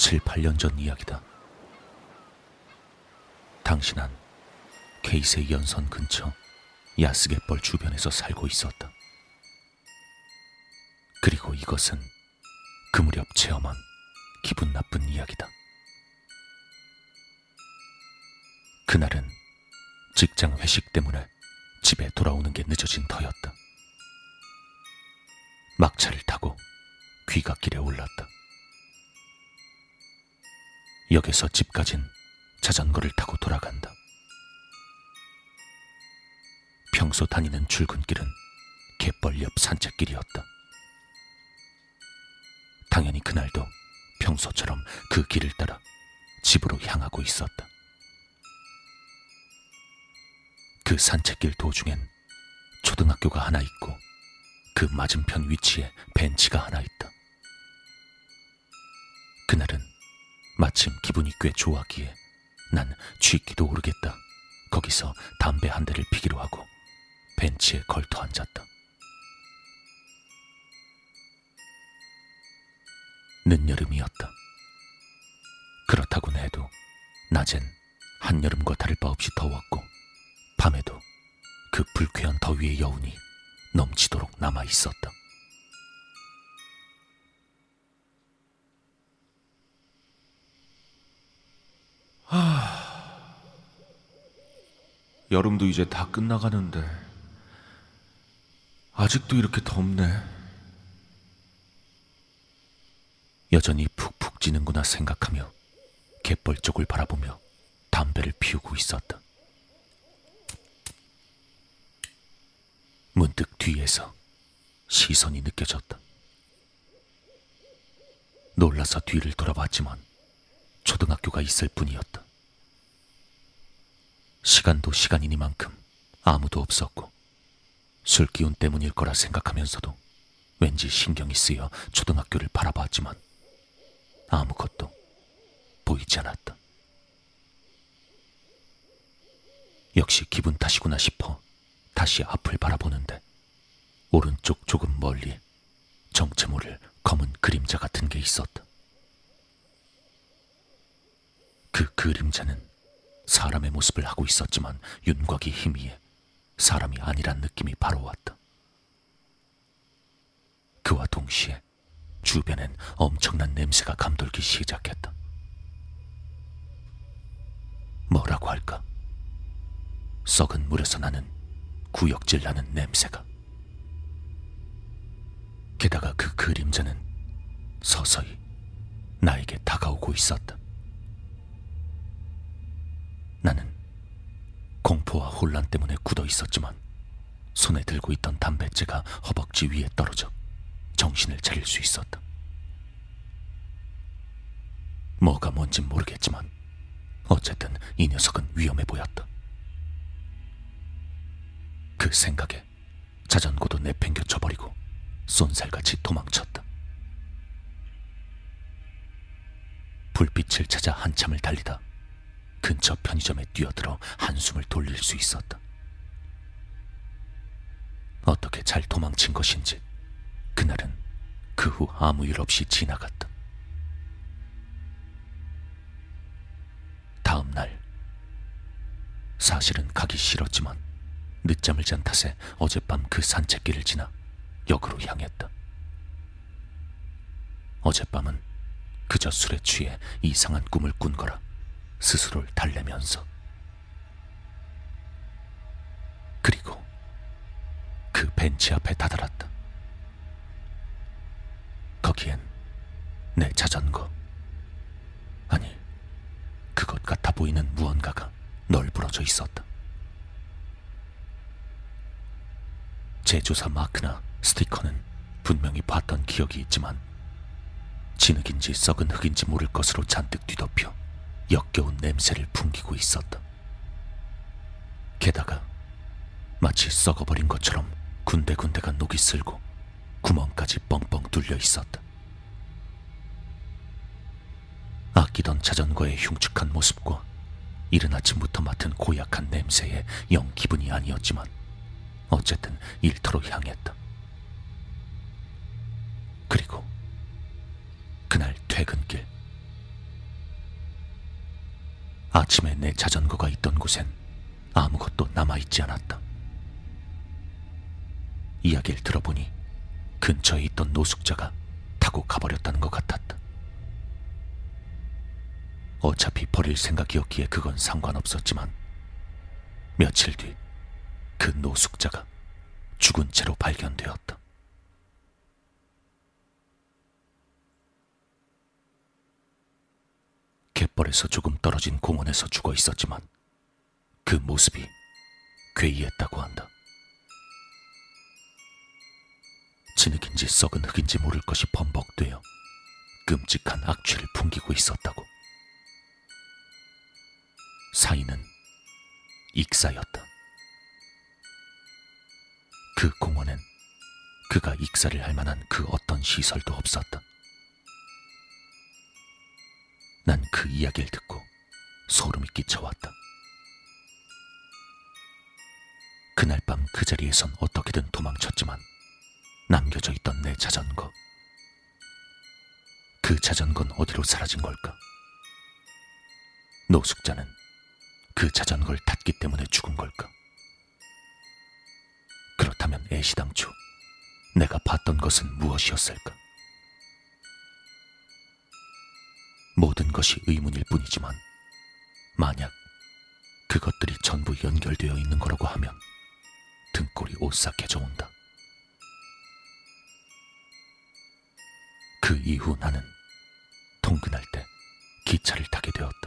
7, 8년 전 이야기다. 난 케이세 연선 근처 야스갯벌 주변에서 살고 있었다. 그리고 이것은 그 무렵 체험한 기분 나쁜 이야기다. 그날은 직장 회식 때문에 집에 돌아오는 게 늦어진 터였다. 막차를 타고 귀갓길에 올랐다. 역에서 집까진 자전거를 타고 돌아간다. 평소 다니는 출근길은 갯벌 옆 산책길이었다. 당연히 그날도 평소처럼 그 길을 따라 집으로 향하고 있었다. 그 산책길 도중엔 초등학교가 하나 있고 그 맞은편 위치에 벤치가 하나 있다. 그날은 마침 기분이 꽤 좋았기에 난 쥐기도 오르겠다. 거기서 담배 한 대를 피기로 하고 벤치에 걸터 앉았다. 늦여름이었다. 그렇다고 해도 낮엔 한여름과 다를 바 없이 더웠고 밤에도 그 불쾌한 더위의 여운이 넘치도록 남아 있었다. 여름도 이제 다 끝나가는데 아직도 이렇게 덥네. 여전히 푹푹 찌는구나 생각하며 갯벌 쪽을 바라보며 담배를 피우고 있었다. 문득 뒤에서 시선이 느껴졌다. 놀라서 뒤를 돌아봤지만 초등학교가 있을 뿐이었다. 시간도 시간이니만큼 아무도 없었고 술 기운 때문일 거라 생각하면서도 왠지 신경이 쓰여 초등학교를 바라봤지만 아무것도 보이지 않았다. 역시 기분 탓이구나 싶어 다시 앞을 바라보는데 오른쪽 조금 멀리 정체 모를 검은 그림자 같은 게 있었다. 그 그림자는 사람의 모습을 하고 있었지만 윤곽이 희미해 사람이 아니란 느낌이 바로 왔다. 그와 동시에 주변엔 엄청난 냄새가 감돌기 시작했다. 뭐라고 할까? 썩은 물에서 나는 구역질 나는 냄새가. 게다가 그 그림자는 서서히 나에게 다가오고 있었다. 공포와 혼란 때문에 굳어 있었지만 손에 들고 있던 담뱃재가 허벅지 위에 떨어져 정신을 차릴 수 있었다. 뭐가 뭔진 모르겠지만 어쨌든 이 녀석은 위험해 보였다. 그 생각에 자전거도 내팽겨 쳐버리고 쏜살같이 도망쳤다. 불빛을 찾아 한참을 달리다 근처 편의점에 뛰어들어 한숨을 돌릴 수 있었다. 어떻게 잘 도망친 것인지 그날은 그 후 아무 일 없이 지나갔다. 다음 날 사실은 가기 싫었지만 늦잠을 잔 탓에 어젯밤 그 산책길을 지나 역으로 향했다. 어젯밤은 그저 술에 취해 이상한 꿈을 꾼 거라 스스로를 달래면서 그리고 그 벤치 앞에 다다랐다. 거기엔 내 자전거 아니 그것 같아 보이는 무언가가 널브러져 있었다. 제조사 마크나 스티커는 분명히 봤던 기억이 있지만 진흙인지 썩은 흙인지 모를 것으로 잔뜩 뒤덮여 역겨운 냄새를 풍기고 있었다. 게다가 마치 썩어버린 것처럼 군데군데가 녹이 슬고 구멍까지 뻥뻥 뚫려 있었다. 아끼던 자전거의 흉측한 모습과 이른 아침부터 맡은 고약한 냄새에 영 기분이 아니었지만 어쨌든 일터로 향했다. 그리고 아침에 내 자전거가 있던 곳엔 아무것도 남아있지 않았다. 이야기를 들어보니 근처에 있던 노숙자가 타고 가버렸다는 것 같았다. 어차피 버릴 생각이었기에 그건 상관없었지만 며칠 뒤 그 노숙자가 죽은 채로 발견되었다. 갯벌에서 조금 떨어진 공원에서 죽어 있었지만 그 모습이 괴이했다고 한다. 진흙인지 썩은 흙인지 모를 것이 범벅되어 끔찍한 악취를 풍기고 있었다고. 사인은 익사였다. 그 공원엔 그가 익사를 할 만한 그 어떤 시설도 없었다. 난 그 이야기를 듣고 소름이 끼쳐왔다. 그날 밤 그 자리에선 어떻게든 도망쳤지만 남겨져 있던 내 자전거. 그 자전거는 어디로 사라진 걸까? 노숙자는 그 자전거를 탔기 때문에 죽은 걸까? 그렇다면 애시당초 내가 봤던 것은 무엇이었을까? 모든 것이 의문일 뿐이지만 만약 그것들이 전부 연결되어 있는 거라고 하면 등골이 오싹해져 온다. 그 이후 나는 통근할 때 기차를 타게 되었다.